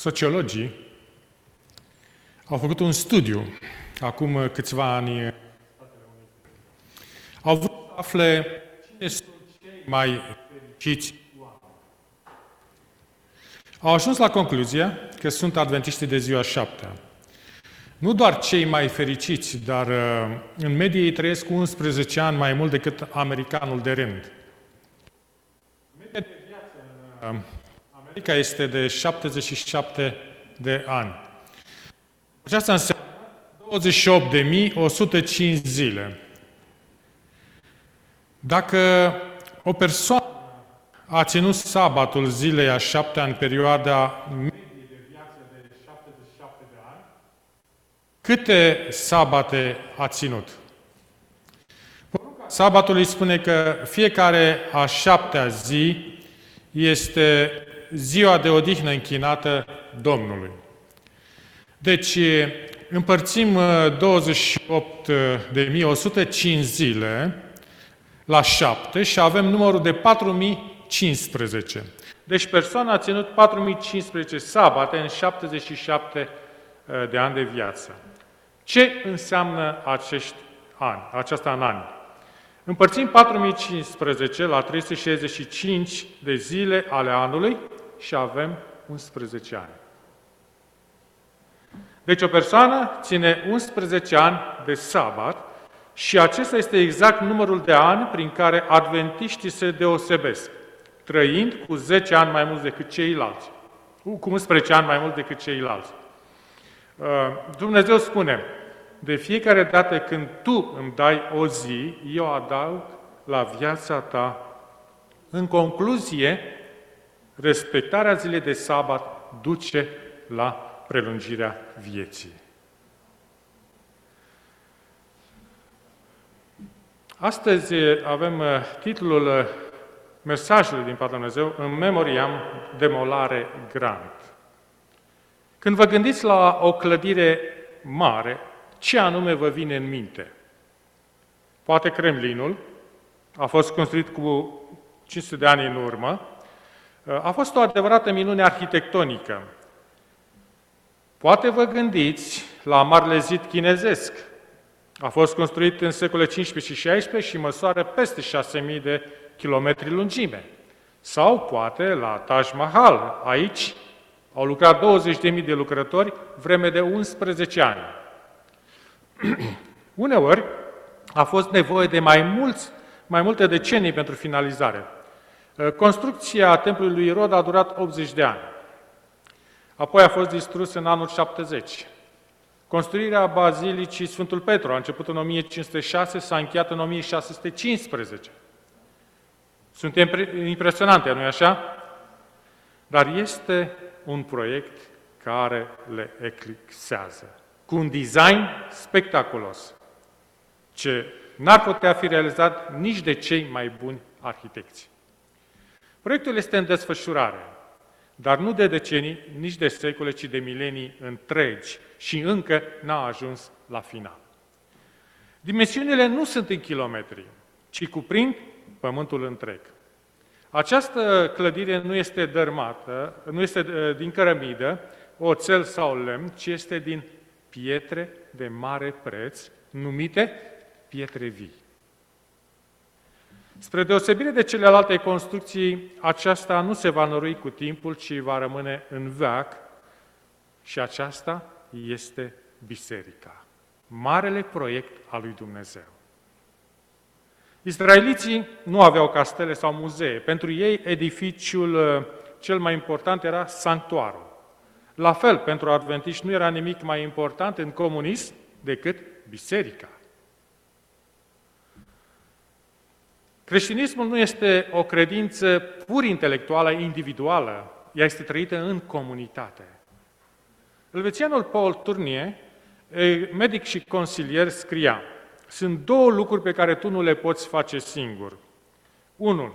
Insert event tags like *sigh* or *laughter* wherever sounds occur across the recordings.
Sociologii au făcut un studiu acum câțiva ani. Au vrut să afle cine sunt cei mai fericiți Au ajuns la concluzia că sunt adventiștii de ziua șaptea. Nu doar cei mai fericiți, dar uh, în medie ei trăiesc cu 11 ani mai mult decât americanul de rând. Media de viață în uh, America este de 77 de ani. Aceasta înseamnă 28.105 zile. Dacă o persoană a ținut sabatul zilei a șaptea în perioada medie de viață de 77 de ani, câte sabate a ținut? Sabatul îi spune că fiecare a șaptea zi este ziua de odihnă închinată Domnului. Deci, împărțim 28.105 zile la 7 și avem numărul de 4015. Deci persoana a ținut 4015 sabate în 77 de ani de viață. Ce înseamnă acești ani, aceasta în ani? Împărțim 4015 la 365 de zile ale anului și avem 11 ani. Deci o persoană ține 11 ani de sabat și acesta este exact numărul de ani prin care adventiștii se deosebesc, trăind cu 10 ani mai mult decât ceilalți, cu 11 ani mai mult decât ceilalți. Uh, Dumnezeu spune, de fiecare dată când tu îmi dai o zi, eu adaug la viața ta. În concluzie, respectarea zilei de sabat duce la prelungirea vieții. Astăzi avem uh, titlul uh, mesajului din partea Dumnezeu, în memoriam demolare grant. Când vă gândiți la o clădire mare, ce anume vă vine în minte? Poate Kremlinul, a fost construit cu 500 de ani în urmă, a fost o adevărată minune arhitectonică. Poate vă gândiți la Marele Zid chinezesc. A fost construit în secolele 15 și 16 și măsoară peste 6.000 de kilometri lungime. Sau poate la Taj Mahal. Aici au lucrat 20.000 de lucrători vreme de 11 ani. *clears throat* Uneori a fost nevoie de mai, mulți, mai multe decenii pentru finalizare. Uh, construcția templului lui Irod a durat 80 de ani. Apoi a fost distrus în anul 70. Construirea Bazilicii Sfântul Petru a început în 1506, s-a încheiat în 1615. Sunt impresionante, nu-i așa? Dar este un proiect care le eclipsează cu un design spectaculos, ce n-ar putea fi realizat nici de cei mai buni arhitecți. Proiectul este în desfășurare, dar nu de decenii, nici de secole, ci de milenii întregi și încă n-a ajuns la final. Dimensiunile nu sunt în kilometri, ci cuprind pământul întreg. Această clădire nu este dărmată, nu este uh, din cărămidă, oțel sau lemn, ci este din pietre de mare preț, numite pietre vii. Spre deosebire de celelalte construcții, aceasta nu se va nărui cu timpul, ci va rămâne în veac și aceasta este biserica. Marele proiect al lui Dumnezeu. Israeliții nu aveau castele sau muzee. Pentru ei, edificiul uh, cel mai important era sanctuarul. La fel, pentru adventiști nu era nimic mai important în comunism decât biserica. Creștinismul nu este o credință pur intelectuală, individuală, ea este trăită în comunitate. Elvețianul Paul Turnier, medic și consilier, scria Sunt două lucruri pe care tu nu le poți face singur. Unul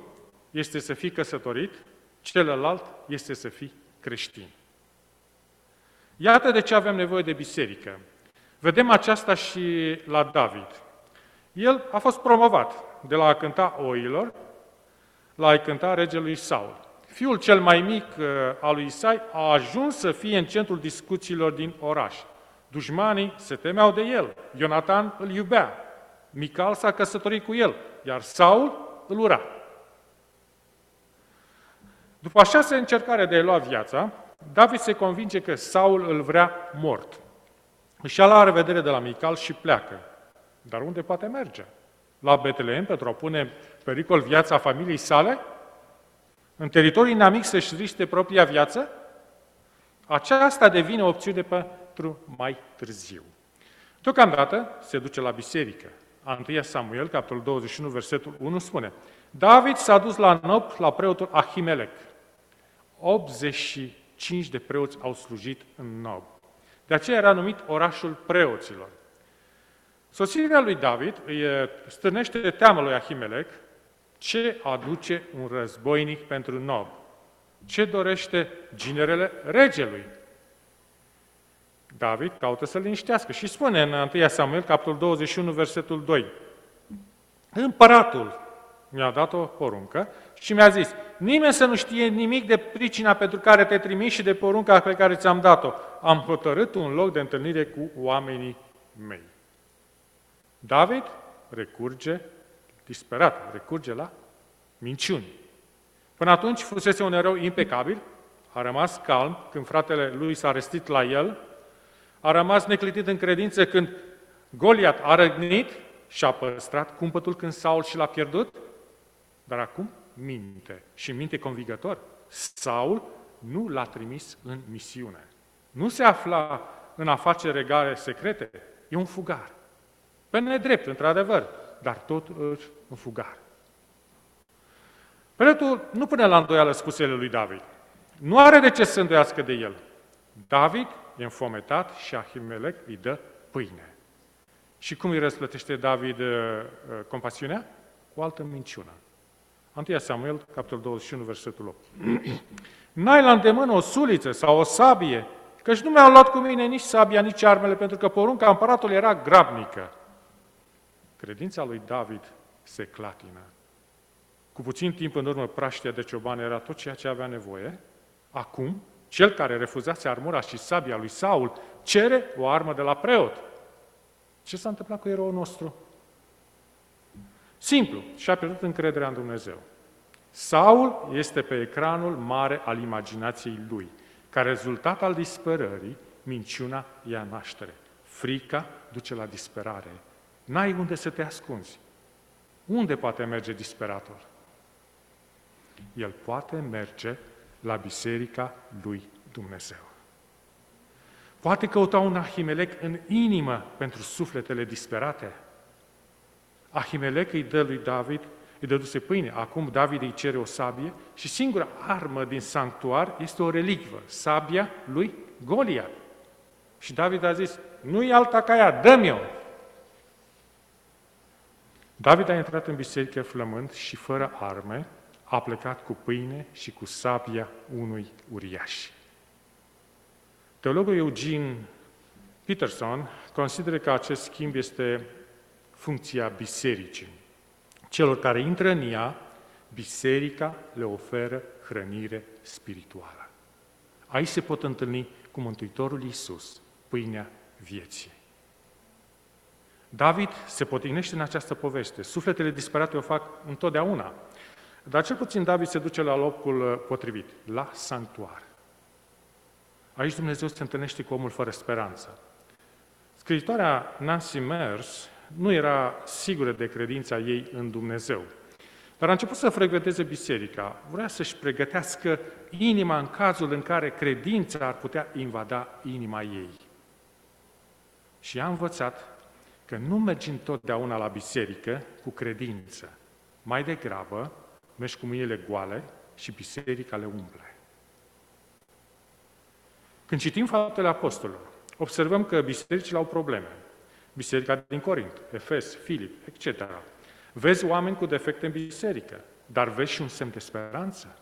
este să fii căsătorit, celălalt este să fii creștin. Iată de ce avem nevoie de biserică. Vedem aceasta și la David. El a fost promovat de la a cânta oilor la a cânta regelui Saul. fiul cel mai mic uh, al lui Isai a ajuns să fie în centrul discuțiilor din oraș. Dușmanii se temeau de el. Ionatan îl iubea. Mical s-a căsătorit cu el, iar Saul îl ura. După a șase încercare de a-i lua viața, David se convinge că Saul îl vrea mort. Își ia la revedere de la Mical și pleacă. Dar unde poate merge? La Betlehem pentru a pune pericol viața familiei sale? În teritorii inamic să-și riște propria viață? Aceasta devine o opțiune pentru mai târziu. Deocamdată se duce la biserică. 1 Samuel, capitolul 21, versetul 1 spune David s-a dus la Nop la preotul Ahimelec. 85 de preoți au slujit în Nob. De aceea era numit orașul preoților. Sosirea lui David îi stârnește teamă lui Ahimelec ce aduce un războinic pentru Nob. Ce dorește ginerele regelui? David caută să-l liniștească și spune în 1 Samuel, capitolul 21, versetul 2. Împăratul mi-a dat o poruncă și mi-a zis, nimeni să nu știe nimic de pricina pentru care te trimis și de porunca pe care ți-am dat-o. Am hotărât un loc de întâlnire cu oamenii mei. David recurge, disperat, recurge la minciuni. Până atunci fusese un erou impecabil, a rămas calm când fratele lui s-a restit la el, a rămas neclitit în credință când Goliat a răgnit și a păstrat cumpătul când Saul și l-a pierdut, dar acum minte și minte convigător. Saul nu l-a trimis în misiune. Nu se afla în afaceri regale secrete, e un fugar. Pe nedrept, într-adevăr, dar tot un fugar. Preotul nu pune la îndoială spusele lui David. Nu are de ce să îndoiască de el. David e înfometat și Ahimelec îi dă pâine. Și cum îi răsplătește David uh, uh compasiunea? Cu altă minciună. 1 Samuel, capitolul 21, versetul 8. *clears throat* N-ai la îndemână o suliță sau o sabie, căci nu mi-au luat cu mine nici sabia, nici armele, pentru că porunca împăratului era grabnică. Credința lui David se clatină. Cu puțin timp în urmă, praștia de cioban era tot ceea ce avea nevoie. Acum, cel care refuzase armura și sabia lui Saul cere o armă de la preot. Ce s-a întâmplat cu eroul nostru? Simplu, și-a pierdut încrederea în Dumnezeu. Saul este pe ecranul mare al imaginației lui. Ca rezultat al disperării, minciuna ia naștere. Frica duce la disperare. N-ai unde să te ascunzi. Unde poate merge disperator? El poate merge la biserica lui Dumnezeu. Poate căuta un Ahimelec în inimă pentru sufletele disperate. Ahimelec îi dă lui David, îi dăduse pâine. Acum David îi cere o sabie și singura armă din sanctuar este o relicvă, sabia lui Goliat. Și David a zis, nu-i alta ca ea, dă-mi-o! David a intrat în biserică flămând și fără arme, a plecat cu pâine și cu sabia unui uriaș. Teologul Eugene Peterson consideră că acest schimb este funcția bisericii. Celor care intră în ea, biserica le oferă hrănire spirituală. Aici se pot întâlni cu Mântuitorul Iisus, pâinea vieții. David se potignește în această poveste. Sufletele disperate o fac întotdeauna. Dar cel puțin David se duce la locul uh, potrivit, la sanctuar. Aici Dumnezeu se întâlnește cu omul fără speranță. Scriitoarea Nancy Mers nu era sigură de credința ei în Dumnezeu. Dar a început să frecventeze biserica. Vrea să-și pregătească inima în cazul în care credința ar putea invada inima ei. Și a învățat că nu mergi întotdeauna la biserică cu credință. Mai degrabă, mergi cu mâinile goale și biserica le umple. Când citim faptele apostolilor, observăm că bisericile au probleme. Biserica din Corint, Efes, Filip, etc. Vezi oameni cu defecte în biserică, dar vezi și un semn de speranță.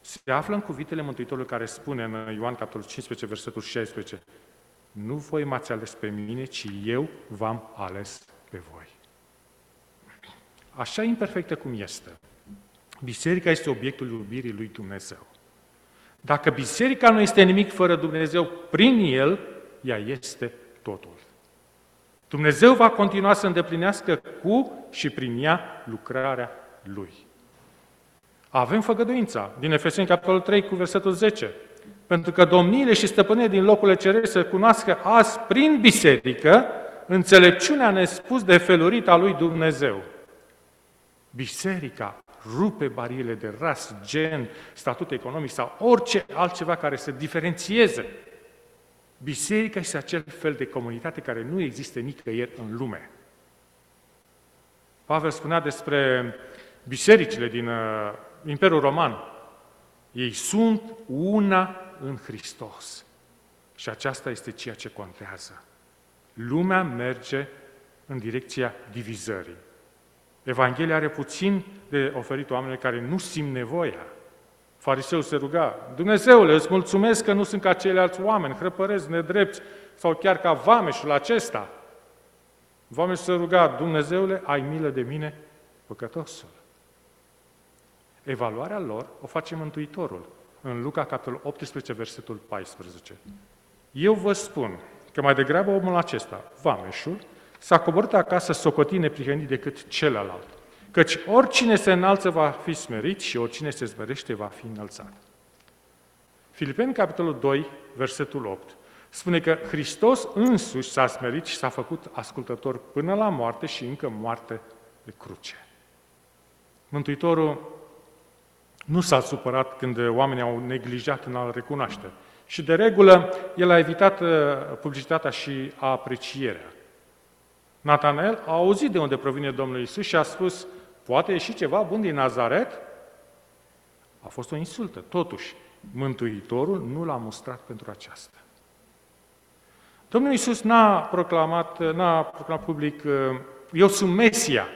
Se află în cuvintele Mântuitorului care spune în Ioan capitolul 15, versetul 16, Nu voi m-ați ales pe mine, ci eu v-am ales pe voi. Așa imperfectă cum este, Biserica este obiectul iubirii lui Dumnezeu. Dacă biserica nu este nimic fără Dumnezeu, prin El, ea este totul. Dumnezeu va continua să îndeplinească cu și prin ea lucrarea Lui. Avem făgăduința din Efeseni, capitolul 3, cu versetul 10. Pentru că domniile și stăpânile din locurile cerești să cunoască azi, prin biserică, înțelepciunea nespus de felurita a lui Dumnezeu. Biserica rupe bariile de ras, gen, statut economic sau orice altceva care să diferențieze. Biserica este acel fel de comunitate care nu există nicăieri în lume. Pavel spunea despre bisericile din uh, Imperiul Roman. Ei sunt una în Hristos. Și aceasta este ceea ce contează. Lumea merge în direcția divizării. Evanghelia are puțin de oferit oamenilor care nu simt nevoia. Fariseul se ruga, Dumnezeule, îți mulțumesc că nu sunt ca ceilalți oameni, hrăpărezi, nedrepți, sau chiar ca vameșul acesta. Vameșul se ruga, Dumnezeule, ai milă de mine, păcătosul. Evaluarea lor o face Mântuitorul, în Luca, capitolul 18, versetul 14. Eu vă spun că mai degrabă omul acesta, vameșul, s-a coborât acasă socotit neprihănit decât celălalt. Căci oricine se înalță va fi smerit și oricine se zmerește va fi înălțat. Filipeni, capitolul 2, versetul 8, spune că Hristos însuși s-a smerit și s-a făcut ascultător până la moarte și încă moarte de cruce. Mântuitorul nu s-a supărat când oamenii au neglijat în a-L recunoaște. Și de regulă, el a evitat uh, publicitatea și aprecierea. Natanael a auzit de unde provine Domnul Isus și a spus, poate ieși ceva bun din Nazaret? A fost o insultă. Totuși, Mântuitorul nu l-a mustrat pentru aceasta. Domnul Isus n-a proclamat, n-a proclamat public, eu sunt Mesia.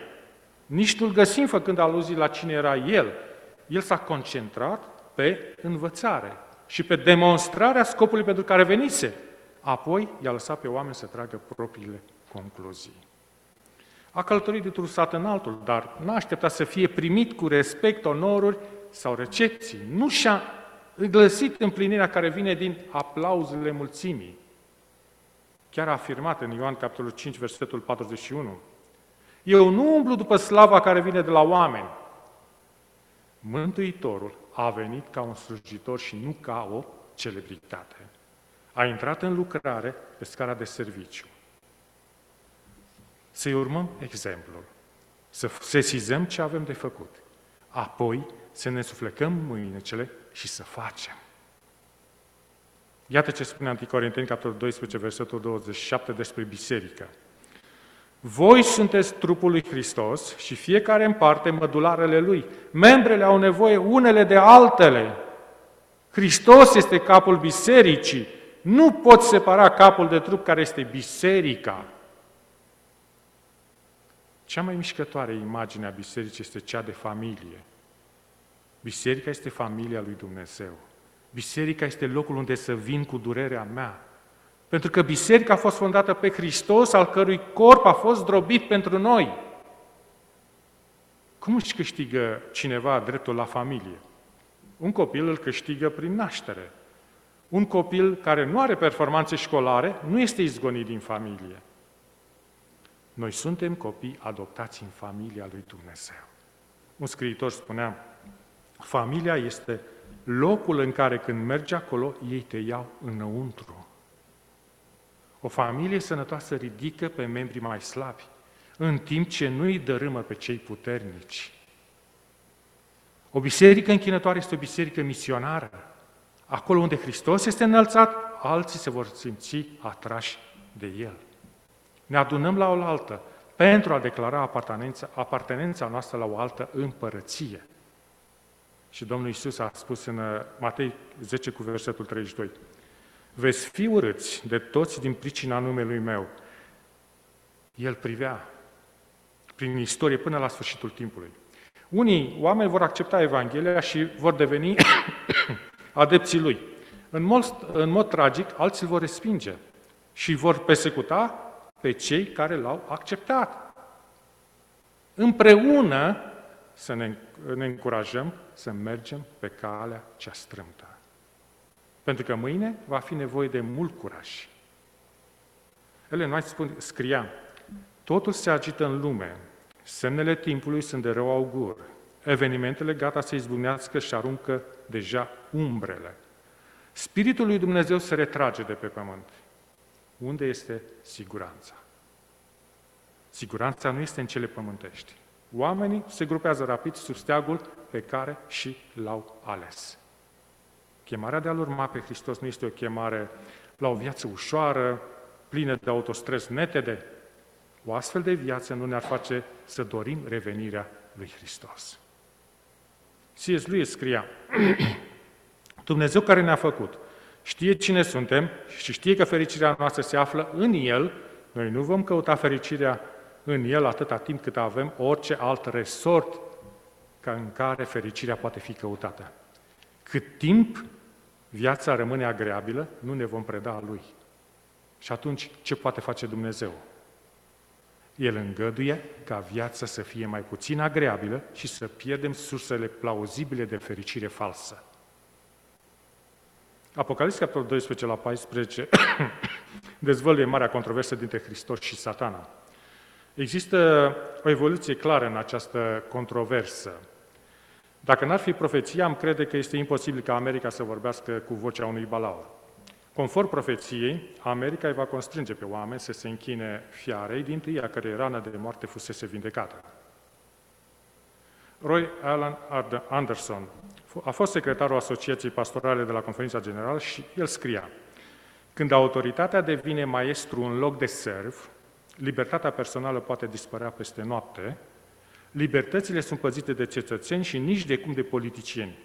Nici nu-l găsim făcând aluzii la cine era El. El s-a concentrat pe învățare și pe demonstrarea scopului pentru care venise. Apoi i-a lăsat pe oameni să tragă propriile concluzii. A călătorit de un sat în altul, dar n-a așteptat să fie primit cu respect, onoruri sau recepții. Nu și-a găsit împlinirea care vine din aplauzele mulțimii. Chiar a afirmat în Ioan capitolul 5, versetul 41. Eu nu umblu după slava care vine de la oameni. Mântuitorul a venit ca un slujitor și nu ca o celebritate. A intrat în lucrare pe scara de serviciu să-i urmăm exemplul, să sesizăm ce avem de făcut, apoi să ne suflecăm mâinecele și să facem. Iată ce spune Anticorinteni, capitolul 12, versetul 27 despre biserică. Voi sunteți trupul lui Hristos și fiecare în parte mădularele lui. Membrele au nevoie unele de altele. Hristos este capul bisericii. Nu poți separa capul de trup care este biserica. Cea mai mișcătoare imagine a bisericii este cea de familie. Biserica este familia lui Dumnezeu. Biserica este locul unde să vin cu durerea mea. Pentru că biserica a fost fondată pe Hristos, al cărui corp a fost drobit pentru noi. Cum își câștigă cineva dreptul la familie? Un copil îl câștigă prin naștere. Un copil care nu are performanțe școlare nu este izgonit din familie. Noi suntem copii adoptați în familia lui Dumnezeu. Un scriitor spunea, familia este locul în care când mergi acolo, ei te iau înăuntru. O familie sănătoasă ridică pe membrii mai slabi, în timp ce nu îi dărâmă pe cei puternici. O biserică închinătoare este o biserică misionară. Acolo unde Hristos este înălțat, alții se vor simți atrași de El. Ne adunăm la oaltă pentru a declara apartenența, apartenența noastră la o altă împărăție. Și Domnul Isus a spus în uh, Matei 10 cu versetul 32, Veți fi urâți de toți din pricina numelui meu. El privea prin istorie până la sfârșitul timpului. Unii oameni vor accepta Evanghelia și vor deveni *coughs* adepții lui. În mod, în mod tragic, alții îl vor respinge și vor persecuta pe cei care l-au acceptat. Împreună să ne, ne încurajăm să mergem pe calea cea strâmtă. Pentru că mâine va fi nevoie de mult curaj. Ele noi spun, scria, totul se agită în lume, semnele timpului sunt de rău augur, evenimentele gata să izbucnească și aruncă deja umbrele. Spiritul lui Dumnezeu se retrage de pe pământ. Unde este siguranța? Siguranța nu este în cele pământești. Oamenii se grupează rapid sub steagul pe care și l-au ales. Chemarea de a-L urma pe Hristos nu este o chemare la o viață ușoară, plină de autostres netede. O astfel de viață nu ne-ar face să dorim revenirea lui Hristos. C.S. Lewis scria, *clears throat* Dumnezeu care ne-a făcut, știe cine suntem și știe că fericirea noastră se află în El, noi nu vom căuta fericirea în El atâta timp cât avem orice alt resort ca în care fericirea poate fi căutată. Cât timp viața rămâne agreabilă, nu ne vom preda a Lui. Și atunci, ce poate face Dumnezeu? El îngăduie ca viața să fie mai puțin agreabilă și să pierdem sursele plauzibile de fericire falsă. Apocalipsa, capitolul 12 la 14, *coughs* dezvăluie marea controversă dintre Hristos și satana. Există o evoluție clară în această controversă. Dacă n-ar fi profeția, am crede că este imposibil ca America să vorbească cu vocea unui balaur. Conform profeției, America îi va constrânge pe oameni să se închine fiarei din tâi a cărei rană de moarte fusese vindecată. Roy Alan Anderson a fost secretarul Asociației Pastorale de la Conferința Generală și el scria Când autoritatea devine maestru în loc de serv, libertatea personală poate dispărea peste noapte, libertățile sunt păzite de cetățeni și nici de cum de politicieni.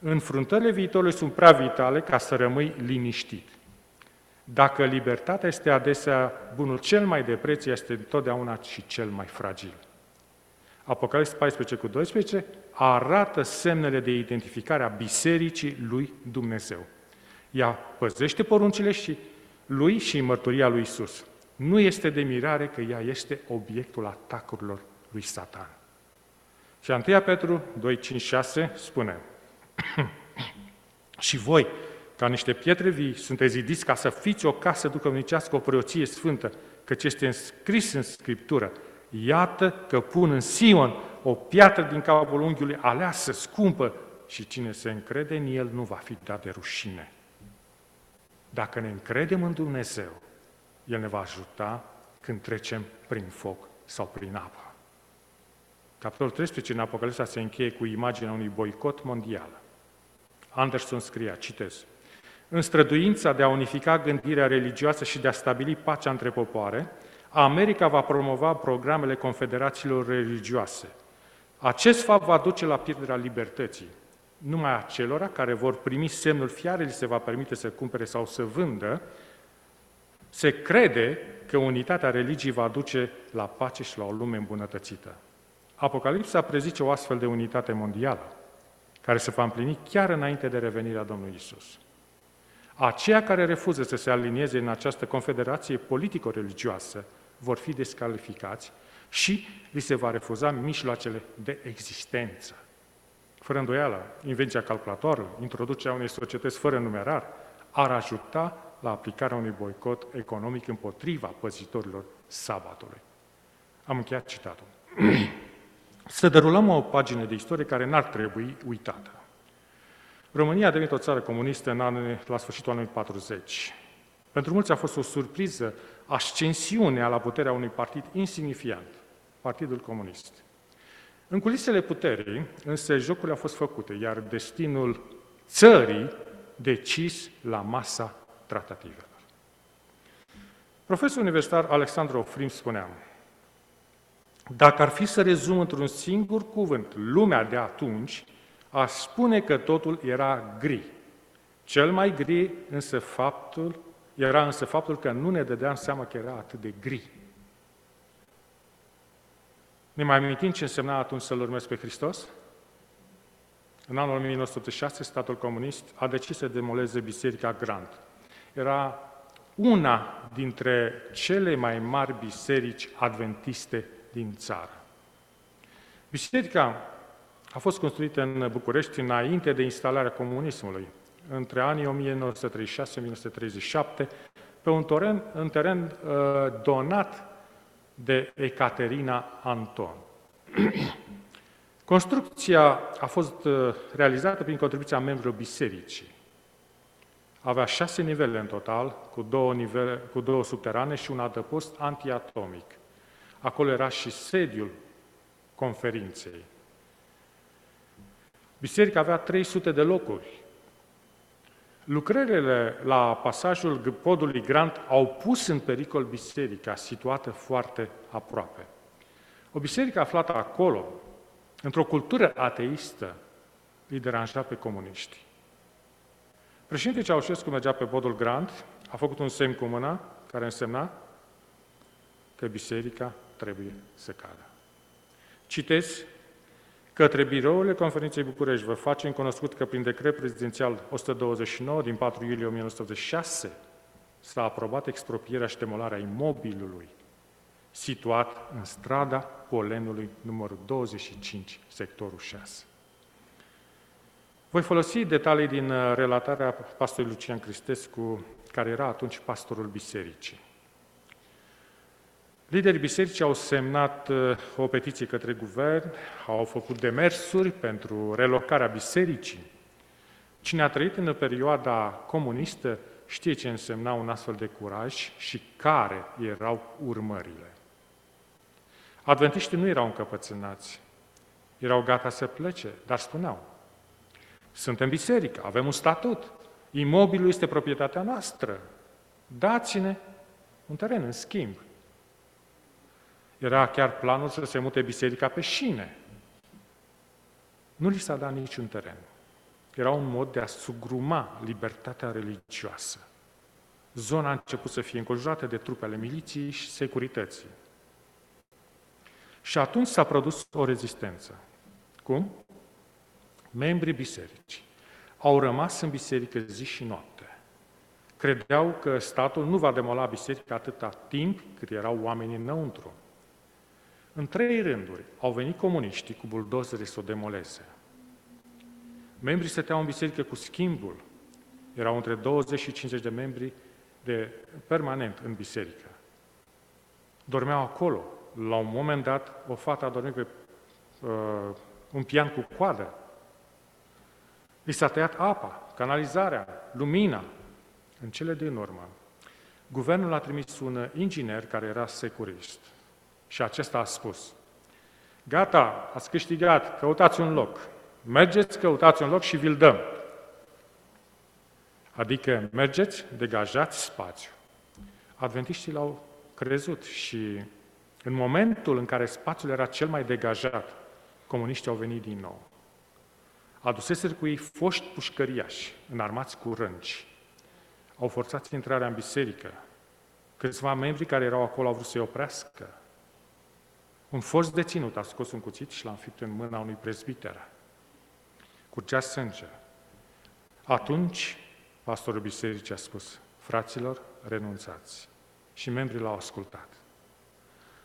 Înfruntările viitorului sunt prea vitale ca să rămâi liniștit. Dacă libertatea este adesea bunul cel mai de preț, este întotdeauna și cel mai fragil. Apocalipsa 14 cu 12 arată semnele de identificare a Bisericii lui Dumnezeu. Ea păzește poruncile și lui și mărturia lui Isus. Nu este de mirare că ea este obiectul atacurilor lui Satan. Și 1 Petru 2, 5, 6 spune *clears throat* Și voi, ca niște pietre vii, sunteți zidiți ca să fiți o casă ducămnicească, o preoție sfântă, căci este înscris în Scriptură. Iată că pun în Sion o piatră din capul unghiului aleasă, scumpă, și cine se încrede în el nu va fi dat de rușine. Dacă ne încredem în Dumnezeu, El ne va ajuta când trecem prin foc sau prin apă. Capitolul 13 în Apocalipsa se încheie cu imaginea unui boicot mondial. Anderson scria, citez, în străduința de a unifica gândirea religioasă și de a stabili pacea între popoare, America va promova programele confederațiilor religioase. Acest fapt va duce la pierderea libertății. Numai acelora care vor primi semnul fiare li se va permite să cumpere sau să vândă, se crede că unitatea religiei va duce la pace și la o lume îmbunătățită. Apocalipsa prezice o astfel de unitate mondială, care se va împlini chiar înainte de revenirea Domnului Isus. Aceia care refuză să se alinieze în această confederație politico-religioasă vor fi descalificați și li se va refuza mijloacele de existență. Fără îndoială, invenția calculatorului, introducerea unei societăți fără numerar, ar ajuta la aplicarea unui boicot economic împotriva păzitorilor sabatului. Am încheiat citatul. *clears throat* Să derulăm o pagină de istorie care n-ar trebui uitată. România a devenit o țară comunistă în anii, la sfârșitul anului 40. Pentru mulți a fost o surpriză ascensiunea la puterea unui partid insignifiant, Partidul Comunist. În culisele puterii, însă, jocurile au fost făcute, iar destinul țării decis la masa tratativelor. Profesorul universitar Alexandru Ofrim spunea, dacă ar fi să rezum într-un singur cuvânt lumea de atunci, aș spune că totul era gri. Cel mai gri însă faptul, era însă faptul că nu ne dădeam seama că era atât de gri. Ne mai amintim ce însemna atunci să-L urmezi pe Hristos? În anul 1986, statul comunist a decis să demoleze Biserica Grand. Era una dintre cele mai mari biserici adventiste din țară. Biserica a fost construită în București înainte de instalarea comunismului, între anii 1936-1937, pe un teren, un teren uh, donat de Ecaterina Anton. *clears throat* Construcția a fost uh, realizată prin contribuția membrilor bisericii. Avea șase nivele în total, cu două, nivele, cu două subterane și un adăpost antiatomic. Acolo era și sediul conferinței. Biserica avea 300 de locuri. Lucrările la pasajul podului Grant au pus în pericol biserica, situată foarte aproape. O biserică aflată acolo, într-o cultură ateistă, îi deranja pe comuniști. Președintele Ceaușescu mergea pe podul Grant, a făcut un semn cu mâna, care însemna că biserica trebuie să cadă. Citez Către birourile Conferinței București vă facem cunoscut că prin decret prezidențial 129 din 4 iulie 1986 s-a aprobat expropierea și demolarea imobilului situat în strada Polenului numărul 25, sectorul 6. Voi folosi detalii din uh, relatarea pastorului Lucian Cristescu, care era atunci pastorul bisericii. Liderii bisericii au semnat uh, o petiție către guvern, au făcut demersuri pentru relocarea bisericii. Cine a trăit în perioada comunistă știe ce însemna un astfel de curaj și care erau urmările. Adventiștii nu erau încăpățânați, erau gata să plece, dar spuneau, suntem biserică, avem un statut, imobilul este proprietatea noastră, dați-ne un teren în schimb. Era chiar planul să se mute biserica pe șine. Nu li s-a dat niciun teren. Era un mod de a sugruma libertatea religioasă. Zona a început să fie înconjurată de trupe ale miliției și securității. Și atunci s-a produs o rezistență. Cum? Membrii bisericii au rămas în biserică zi și noapte. Credeau că statul nu va demola biserica atâta timp cât erau oamenii înăuntru. În trei rânduri au venit comuniștii cu buldozere să o demoleze. Membrii stăteau în biserică cu schimbul. Erau între 20 și 50 de membri de permanent în biserică. Dormeau acolo. La un moment dat, o fată a dormit pe uh, un pian cu coadă. Li s-a tăiat apa, canalizarea, lumina. În cele din urmă, guvernul a trimis un inginer care era securist. Și acesta a spus, gata, ați câștigat, căutați un loc. Mergeți, căutați un loc și vi-l dăm. Adică mergeți, degajați spațiu. Adventiștii l-au crezut și în momentul în care spațiul era cel mai degajat, comuniștii au venit din nou. Aduseseră cu ei foști pușcăriași, înarmați cu rânci. Au forțat intrarea în biserică. Câțiva membri care erau acolo au vrut să-i oprească. Un fost deținut a scos un cuțit și l-a înfipt în mâna unui prezbiter. Curgea sânge. Atunci, pastorul bisericii a spus, fraților, renunțați. Și membrii l-au ascultat.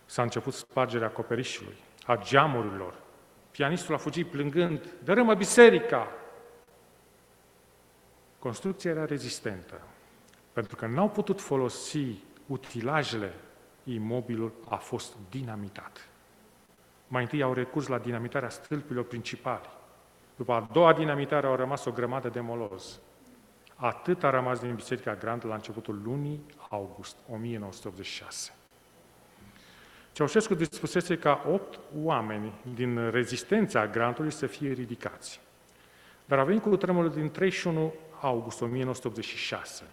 S-a început spargerea acoperișului, a geamurilor. Pianistul a fugit plângând, dărâmă biserica! Construcția era rezistentă, pentru că n-au putut folosi utilajele, imobilul a fost dinamitat. Mai întâi au recurs la dinamitarea stâlpilor principali. După a doua dinamitare au rămas o grămadă de moloz. Atât a rămas din Biserica Grandă la începutul lunii august 1986. Ceaușescu dispusese ca opt oameni din rezistența grantului să fie ridicați. Dar a venit cu tremurul din 31 august 1986.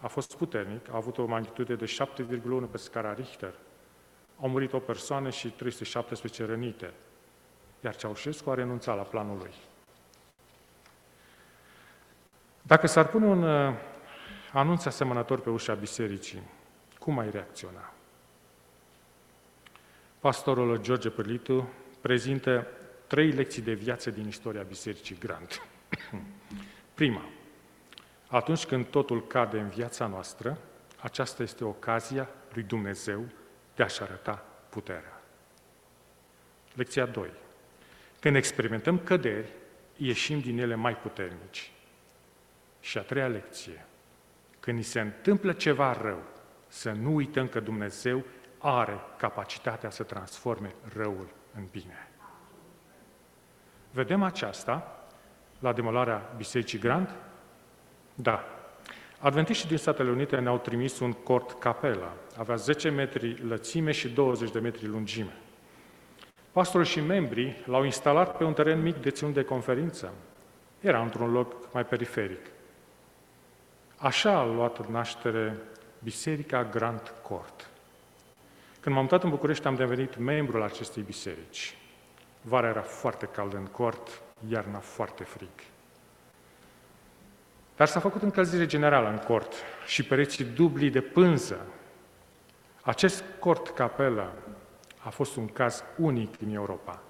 A fost puternic, a avut o magnitude de 7,1 pe scara Richter – au murit o persoană și 317 rănite, iar Ceaușescu a renunțat la planul lui. Dacă s-ar pune un uh, anunț asemănător pe ușa bisericii, cum ai reacționa? Pastorul George Părlitu prezintă trei lecții de viață din istoria Bisericii Grand. *clears throat* Prima, atunci când totul cade în viața noastră, aceasta este ocazia lui Dumnezeu de a-și arăta puterea. Lecția 2. Când experimentăm căderi, ieșim din ele mai puternici. Și a treia lecție, când ni se întâmplă ceva rău, să nu uităm că Dumnezeu are capacitatea să transforme răul în bine. Vedem aceasta la demolarea Bisericii Grand? Da. Adventiștii din Statele Unite ne-au trimis un cort capela. Avea 10 metri lățime și 20 de metri lungime. Pastorul și membrii l-au instalat pe un teren mic deținut de conferință. Era într-un loc mai periferic. Așa a luat naștere Biserica Grand Court. Când m-am mutat în București, am devenit membru al acestei biserici. Vara era foarte cald în cort, iarna foarte frig. Dar s-a făcut încălzire generală în cort și pereții dubli de pânză. Acest cort capelă a fost un caz unic în Europa.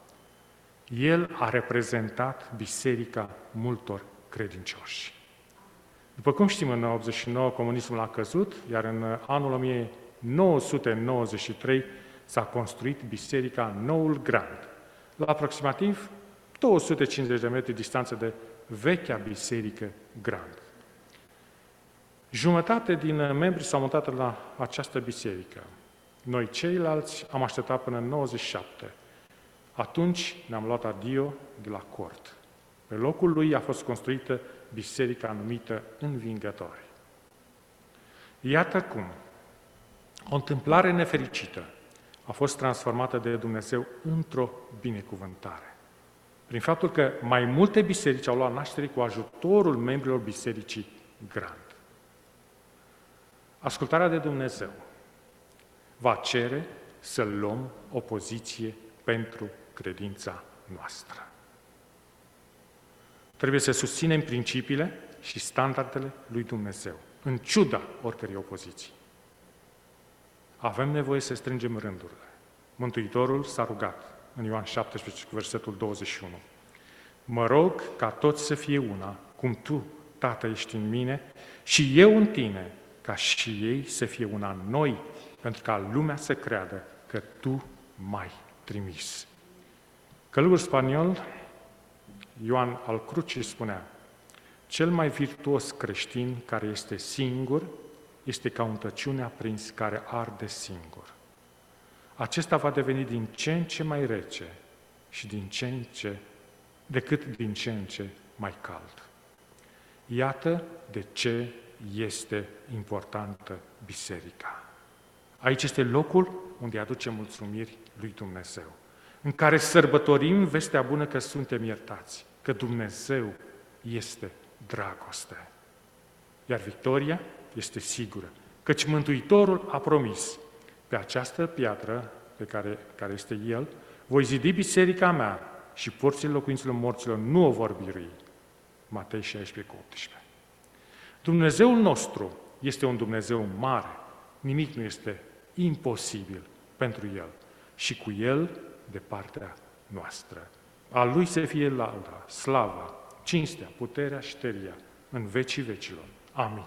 El a reprezentat biserica multor credincioși. După cum știm, în 89 comunismul a căzut, iar în anul 1993 s-a construit biserica Noul Grand, la aproximativ 250 de metri distanță de vechea biserică Grand. Jumătate din membri s-au mutat la această biserică. Noi ceilalți am așteptat până în 97. Atunci ne-am luat adio de la cort. Pe locul lui a fost construită biserica numită Învingători. Iată cum o întâmplare nefericită a fost transformată de Dumnezeu într-o binecuvântare. Prin faptul că mai multe biserici au luat naștere cu ajutorul membrilor bisericii Grand. Ascultarea de Dumnezeu va cere să luăm o poziție pentru credința noastră. Trebuie să susținem principiile și standardele lui Dumnezeu, în ciuda oricărei opoziții. Avem nevoie să strângem rândurile. Mântuitorul s-a rugat în Ioan 17, versetul 21. Mă rog ca toți să fie una, cum Tu, Tată, ești în mine și eu în Tine, ca și ei să fie una în noi, pentru ca lumea să creadă că Tu m-ai trimis. Călugăr spaniol, Ioan al Crucii spunea, cel mai virtuos creștin care este singur este ca un tăciune aprins care arde singur. Acesta va deveni din ce în ce mai rece și din ce în ce, decât din ce în ce mai cald. Iată de ce este importantă biserica. Aici este locul unde aduce mulțumiri lui Dumnezeu, în care sărbătorim vestea bună că suntem iertați, că Dumnezeu este dragoste. Iar victoria este sigură, căci Mântuitorul a promis, pe această piatră pe care, care este El, voi zidi biserica mea și porțile locuințelor morților nu o vor birui. Matei 16 cu 18. Dumnezeul nostru este un Dumnezeu mare. Nimic nu este imposibil pentru El. Și cu El de partea noastră. A Lui să fie lauda, slava, cinstea, puterea și tăria în vecii vecilor. Amin.